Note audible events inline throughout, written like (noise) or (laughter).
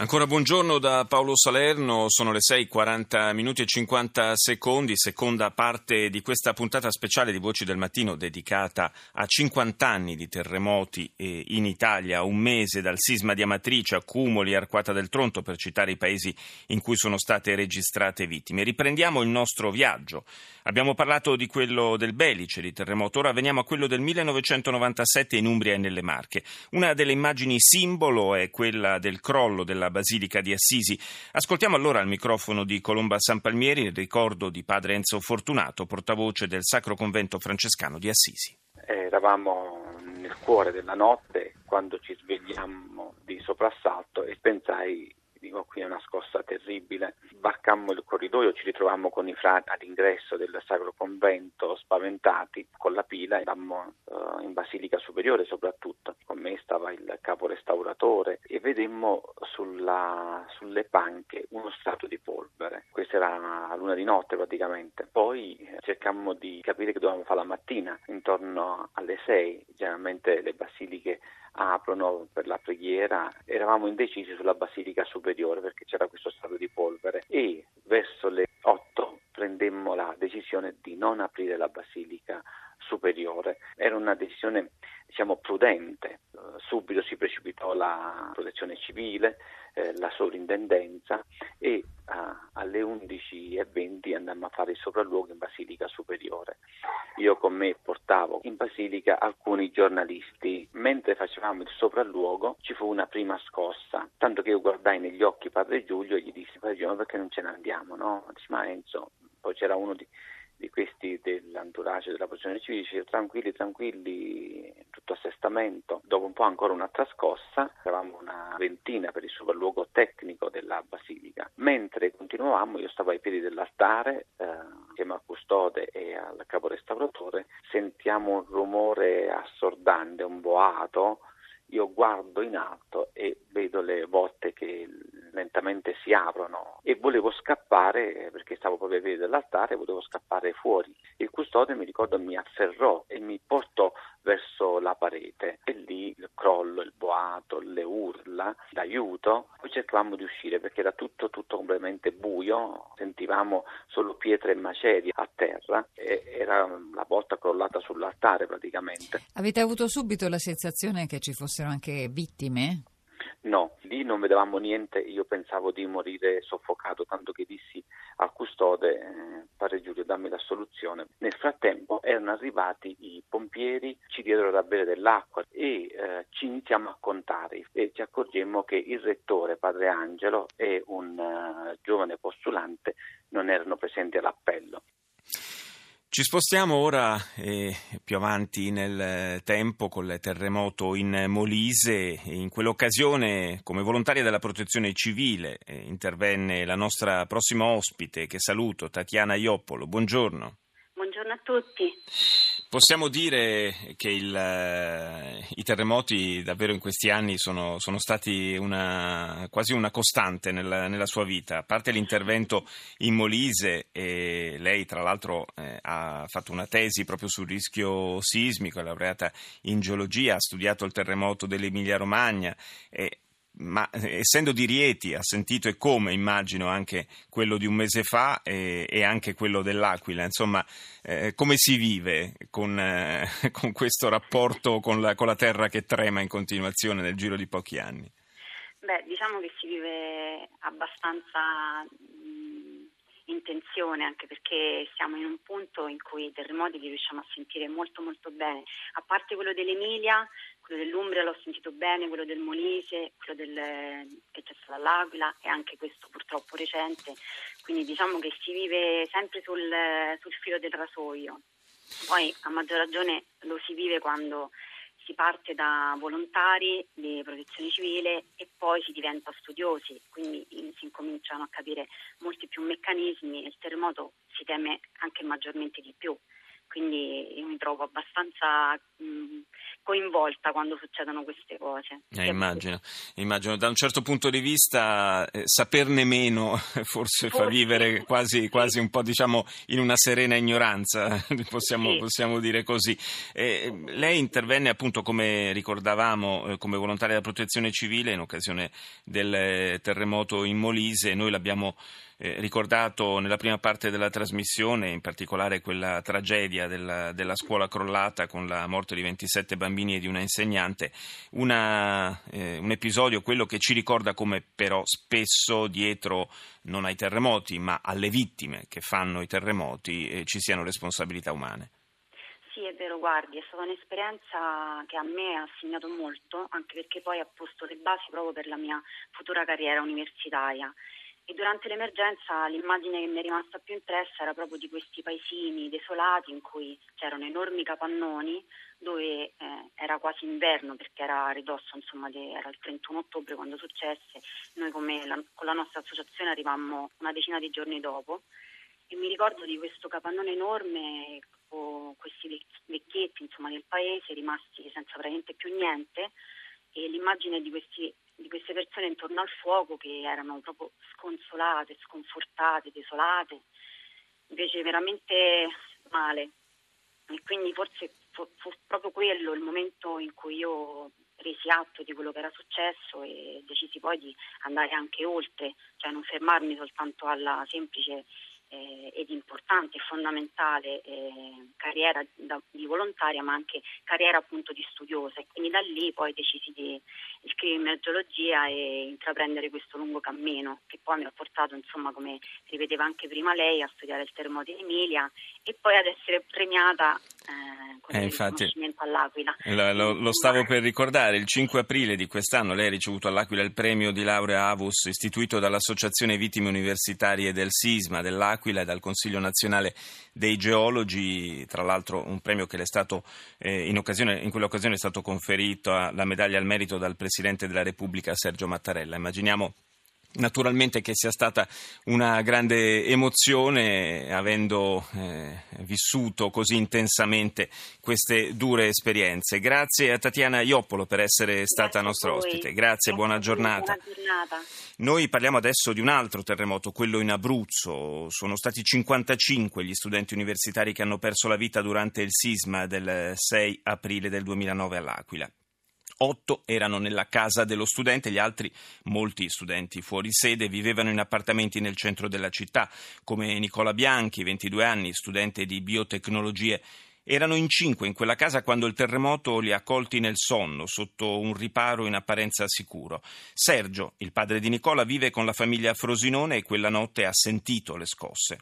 Ancora buongiorno da Paolo Salerno, sono le 6:40 minuti e 50 secondi, seconda parte di questa puntata speciale di Voci del Mattino dedicata a 50 anni di terremoti in Italia, un mese dal sisma di Amatrice, Accumoli, Arquata del Tronto per citare i paesi in cui sono state registrate vittime. Riprendiamo il nostro viaggio. Abbiamo parlato di quello del Belice, di terremoto, ora veniamo a quello del 1997 in Umbria e nelle Marche. Una delle immagini simbolo è quella del crollo della Basilica di Assisi. Ascoltiamo allora al microfono di Colomba San Palmieri il ricordo di padre Enzo Fortunato, portavoce del Sacro Convento Francescano di Assisi. Eravamo nel cuore della notte quando ci svegliammo di soprassalto e pensai dico qui è una scossa terribile. Barcammo il corridoio, ci ritrovammo con i frati all'ingresso del Sacro Convento, spaventati, con la pila, andammo uh, in Basilica Superiore soprattutto. Con me stava il capo restauratore e vedemmo sulla, sulle panche uno strato di polvere. Questa era a luna di notte praticamente. Poi eh, cercammo di capire che dovevamo fare la mattina, intorno alle 6, generalmente le basiliche aprono per la preghiera, eravamo indecisi sulla Basilica Superiore perché c'era questo stato di polvere e verso le 8 prendemmo la decisione di non aprire la Basilica Superiore. Era una decisione diciamo prudente, subito si precipitò la protezione civile, eh, la sovrintendenza e a, alle 11.20 andammo a fare il sopralluogo in Basilica Superiore. Io con me portavo in Basilica alcuni giornalisti. Mentre facevamo il sopralluogo ci fu una prima scossa, tanto che io guardai negli occhi Padre Giulio e gli dissi Padre Giulio perché non ce ne andiamo? No? Dice, ma Enzo, poi c'era uno di di questi dell'entourage della protezione civile dice tranquilli, tranquilli, tutto assestamento. Dopo un po' ancora un'altra scossa, eravamo una ventina per il sopralluogo tecnico della basilica. Mentre continuavamo, io stavo ai piedi dell'altare, eh, insieme al custode e al capo restauratore, sentiamo un rumore assordante, un boato, io guardo in alto e vedo le volte che lentamente si aprono e volevo scappare perché stavo proprio a piedi dell'altare, volevo scappare fuori. Il custode mi ricordo mi afferrò e mi portò verso la parete e lì il crollo, il boato, le urla d'aiuto, poi cercavamo di uscire perché era tutto, tutto completamente buio, sentivamo solo pietre e macerie a terra e era la volta crollata sull'altare praticamente. Avete avuto subito la sensazione che ci fossero anche vittime? No, lì non vedevamo niente, io pensavo di morire soffocato, tanto che dissi al custode, eh, padre Giulio dammi la soluzione. Nel frattempo erano arrivati i pompieri, ci diedero da bere dell'acqua e eh, ci iniziamo a contare e ci accorgemmo che il rettore, padre Angelo, e un uh, giovane postulante non erano presenti all'appello. Ci spostiamo ora eh, più avanti nel tempo con il terremoto in Molise. In quell'occasione, come volontaria della protezione civile, eh, intervenne la nostra prossima ospite, che saluto, Tatiana Ioppolo. Buongiorno. Buongiorno a tutti. Possiamo dire che il, uh, i terremoti davvero in questi anni sono, sono stati una, quasi una costante nella, nella, sua vita. A parte l'intervento in Molise, e lei tra l'altro eh, ha fatto una tesi proprio sul rischio sismico, è laureata in geologia, ha studiato il terremoto dell'Emilia Romagna e ma eh, essendo di Rieti ha sentito e come immagino anche quello di un mese fa e, e anche quello dell'Aquila, insomma eh, come si vive con, eh, (laughs) con questo rapporto con la, con la, terra che trema in continuazione nel giro di pochi anni? Beh, diciamo che si vive abbastanza in tensione anche perché siamo in un punto in cui i terremoti li riusciamo a sentire molto molto bene, a parte quello dell'Emilia, quello dell'Umbria l'ho sentito bene, quello del Molise, quello del, che c'è stato all'Aquila e anche questo purtroppo recente, quindi diciamo che si vive sempre sul, sul filo del rasoio. Poi a maggior ragione lo si vive quando si parte da volontari di protezione civile e poi si diventa studiosi, quindi si incominciano a capire molti più meccanismi e il terremoto si teme anche maggiormente di più. Quindi io mi trovo abbastanza mh, coinvolta quando succedono queste cose. Eh, immagino, immagino, da un certo punto di vista eh, saperne meno forse, (laughs) forse fa vivere quasi, quasi, un po' diciamo in una serena ignoranza, (laughs) possiamo, sì. possiamo dire così. Eh, lei intervenne appunto come ricordavamo eh, come volontaria della protezione civile in occasione del terremoto in Molise, noi l'abbiamo eh, ricordato nella prima parte della trasmissione, in particolare quella tragedia della, della, scuola crollata con la morte di 27 bambini e di una insegnante, una, eh, un episodio, quello che ci ricorda come però spesso dietro non ai terremoti ma alle vittime che fanno i terremoti eh, ci siano responsabilità umane. Sì, è vero, guardi, è stata un'esperienza che a me ha segnato molto, anche perché poi ha posto le basi proprio per la mia futura carriera universitaria. E durante l'emergenza l'immagine che mi è rimasta più impressa era proprio di questi paesini desolati in cui c'erano enormi capannoni dove eh, era quasi inverno perché era ridosso, insomma, de, era il 31 ottobre quando successe. Noi la, con la nostra associazione arrivammo una decina di giorni dopo e mi ricordo di questo capannone enorme con questi vecchietti insomma, del paese rimasti senza praticamente più niente e l'immagine di, questi, di, queste persone intorno al fuoco che erano proprio sconsolate, sconfortate, desolate, invece veramente male. E quindi forse fu, fu proprio quello il momento in cui io resi atto di quello che era successo e decisi poi di andare anche oltre, cioè non fermarmi soltanto alla semplice eh, ed importante e fondamentale eh, carriera da, di volontaria ma anche carriera appunto di studiosa. E quindi da lì poi decisi di iscrivermi in geologia e intraprendere questo lungo cammino che poi mi ha portato insomma come ripeteva anche prima lei a studiare il terremoto in Emilia e poi ad essere premiata eh, eh, infatti. Lo, lo, lo, stavo per ricordare, il 5 aprile di quest'anno lei ha ricevuto all'Aquila il premio di laurea Avus istituito dall'Associazione Vittime Universitarie del Sisma dell'Aquila dell'Aquila e dal Consiglio nazionale dei geologi, tra l'altro un premio che le è stato eh, in, occasione, in quell'occasione è stato conferito la medaglia al merito dal Presidente della Repubblica Sergio Mattarella. Immaginiamo Naturalmente che sia stata una grande emozione avendo eh, vissuto così intensamente queste dure esperienze. Grazie a Tatiana Ioppolo per essere stata nostra ospite. Grazie, Grazie buona, giornata. buona giornata. Noi parliamo adesso di un altro terremoto, quello in Abruzzo. Sono stati 55 gli studenti universitari che hanno perso la vita durante il sisma del 6 aprile del 2009 all'Aquila. Otto erano nella casa dello studente, gli altri, molti studenti fuori sede, vivevano in appartamenti nel centro della città, come Nicola Bianchi, 22 anni, studente di biotecnologie. Erano in cinque in quella casa quando il terremoto li ha colti nel sonno, sotto un riparo in apparenza sicuro. Sergio, il padre di Nicola, vive con la famiglia Frosinone e quella notte ha sentito le scosse.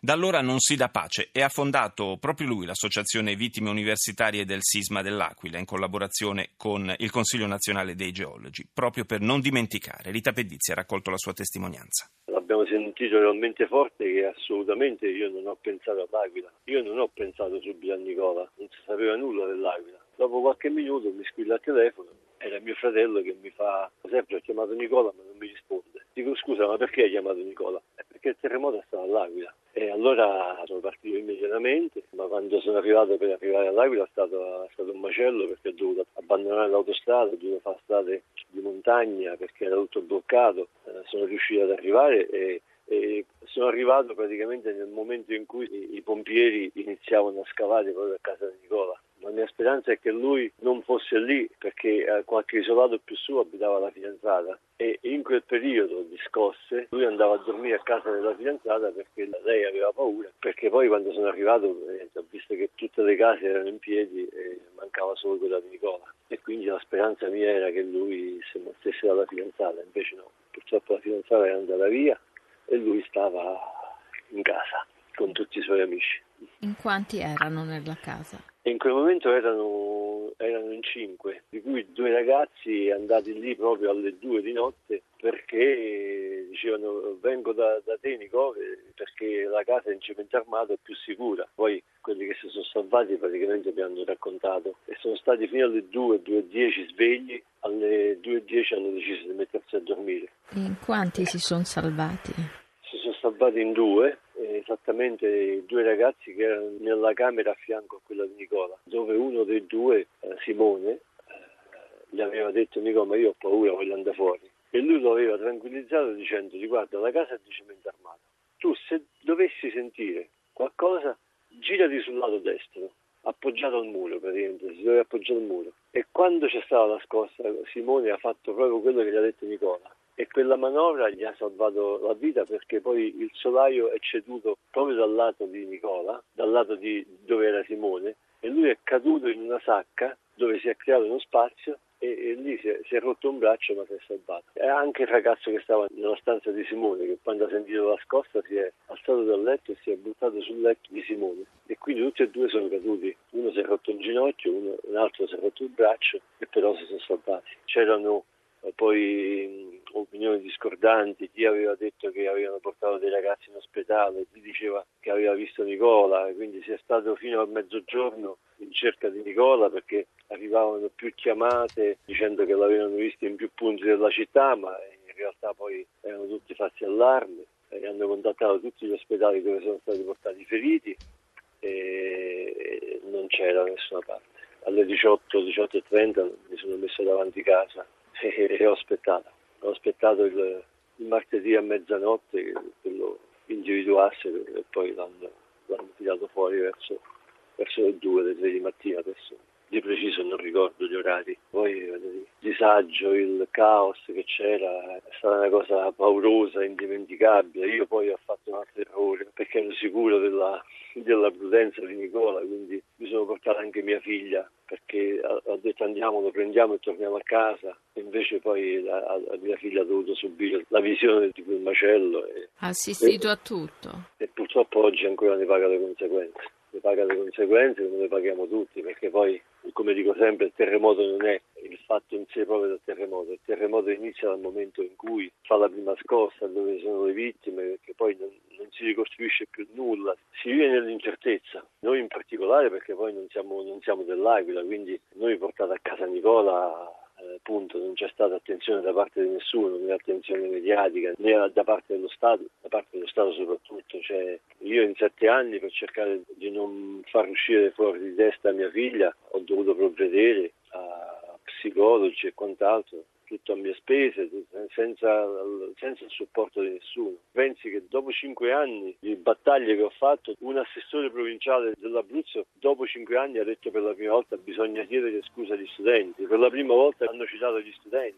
Da allora non si dà pace e ha fondato proprio lui l'Associazione Vittime Universitarie del Sisma dell'Aquila in collaborazione con il Consiglio Nazionale dei Geologi, proprio per non dimenticare. Rita Pedizzi ha raccolto la sua testimonianza. L'abbiamo sentito realmente forte che assolutamente io non ho pensato all'Aquila, io non ho pensato subito a Nicola, non si sapeva nulla dell'Aquila. Dopo qualche minuto mi squilla il telefono, era mio fratello che mi fa, sempre ho chiamato Nicola ma non mi risponde. Dico scusa ma perché hai chiamato Nicola? perché il terremoto è stato all'Aquila. E allora sono partito immediatamente, ma quando sono arrivato per arrivare all'Aquila è stato, è stato un macello perché ho dovuto abbandonare l'autostrada, ho dovuto fare strade di montagna perché era tutto bloccato. Eh, sono riuscito ad arrivare e, e, sono arrivato praticamente nel momento in cui i, pompieri iniziavano a scavare proprio a casa di Nicola. Mia speranza è che lui non fosse lì perché eh, qualche isolato più su abitava la fidanzata. E in quel periodo di scosse lui andava a dormire a casa della fidanzata perché lei aveva paura perché poi quando sono arrivato eh, ho visto che tutte le case erano in piedi e mancava solo quella di Nicola. E quindi la speranza mia era che lui se stesse dalla fidanzata invece no. Purtroppo la fidanzata era andata via e lui stava in casa con tutti i suoi amici in quanti erano nella casa? in quel momento erano, erano, in cinque, di cui due ragazzi andati lì proprio alle due di notte perché dicevano vengo da, da Tenico perché la casa in cemento armato è più sicura. Poi quelli che si sono salvati praticamente mi hanno raccontato e sono stati fino alle 2, 2.10 svegli, alle 2.10 hanno deciso di mettersi a dormire. In quanti si sono salvati? Si sono salvati in due esattamente due ragazzi che erano nella camera a fianco a quella di Nicola, dove uno dei due, eh, Simone, eh, gli aveva detto Nicola ma io ho paura, voglio andare fuori. E lui lo aveva tranquillizzato dicendogli guarda la casa è di cemento armato, tu se dovessi sentire qualcosa girati sul lato destro, appoggiato al muro praticamente, si doveva appoggiare al muro. E quando c'è stata la scossa Simone ha fatto proprio quello che gli ha detto Nicola e quella manovra gli ha salvato la vita perché poi il solaio è ceduto proprio dal lato di Nicola, dal lato di dove era Simone e lui è caduto in una sacca dove si è creato uno spazio e, e lì si è, si è, rotto un braccio ma si è salvato. E anche il ragazzo che stava nella stanza di Simone che quando ha sentito la scossa si è alzato dal letto e si è buttato sul letto di Simone e quindi tutti e due sono caduti. Uno si è rotto il ginocchio, uno, un altro si è rotto il braccio e però si sono salvati. C'erano poi opinioni discordanti, chi aveva detto che avevano portato dei ragazzi in ospedale, chi diceva che aveva visto Nicola, quindi si è stato fino a mezzogiorno in cerca di Nicola perché arrivavano più chiamate dicendo che l'avevano visto in più punti della città, ma in realtà poi erano tutti fatti allarme e hanno contattato tutti gli ospedali dove sono stati portati i feriti e non c'era da nessuna parte. Alle 18, 18.30 mi sono messo davanti casa (laughs) e ho aspettato. Ho aspettato il, il martedì a mezzanotte che lo individuasse e poi l'hanno, l'hanno tirato fuori verso, verso le due, le tre di mattina adesso. Di preciso non ricordo gli orari. Poi il disagio, il caos che c'era è stata una cosa paurosa, indimenticabile. Io poi ho fatto un altro errore perché ero sicuro della, della prudenza di Nicola, quindi mi sono portato anche mia figlia perché ho detto andiamo, lo prendiamo e torniamo a casa. Invece poi la, la mia figlia ha dovuto subire la visione di quel macello. E, ha assistito e, a tutto. E purtroppo oggi ancora ne paga le conseguenze. Ne paga le conseguenze come le paghiamo tutti, perché poi, come dico sempre, il terremoto non è fatto in sé proprio del terremoto. Il terremoto inizia dal momento in cui fa la prima scossa, dove sono le vittime, perché poi non, non si ricostruisce più nulla, si vive nell'incertezza. Noi in particolare perché poi non siamo, non siamo dell'Aquila, quindi noi portati a casa Nicola eh, non c'è stata attenzione da parte di nessuno, né attenzione mediatica, né da parte dello Stato, da parte dello Stato soprattutto. Cioè, io in sette anni per cercare di non far uscire fuori di testa mia figlia ho dovuto provvedere psicologi e quant'altro tutto a mie spese, senza, senza, il supporto di nessuno. Pensi che dopo cinque anni di battaglie che ho fatto, un assessore provinciale dell'Abruzzo dopo cinque anni ha detto per la prima volta bisogna chiedere scusa agli studenti. Per la prima volta hanno citato gli studenti.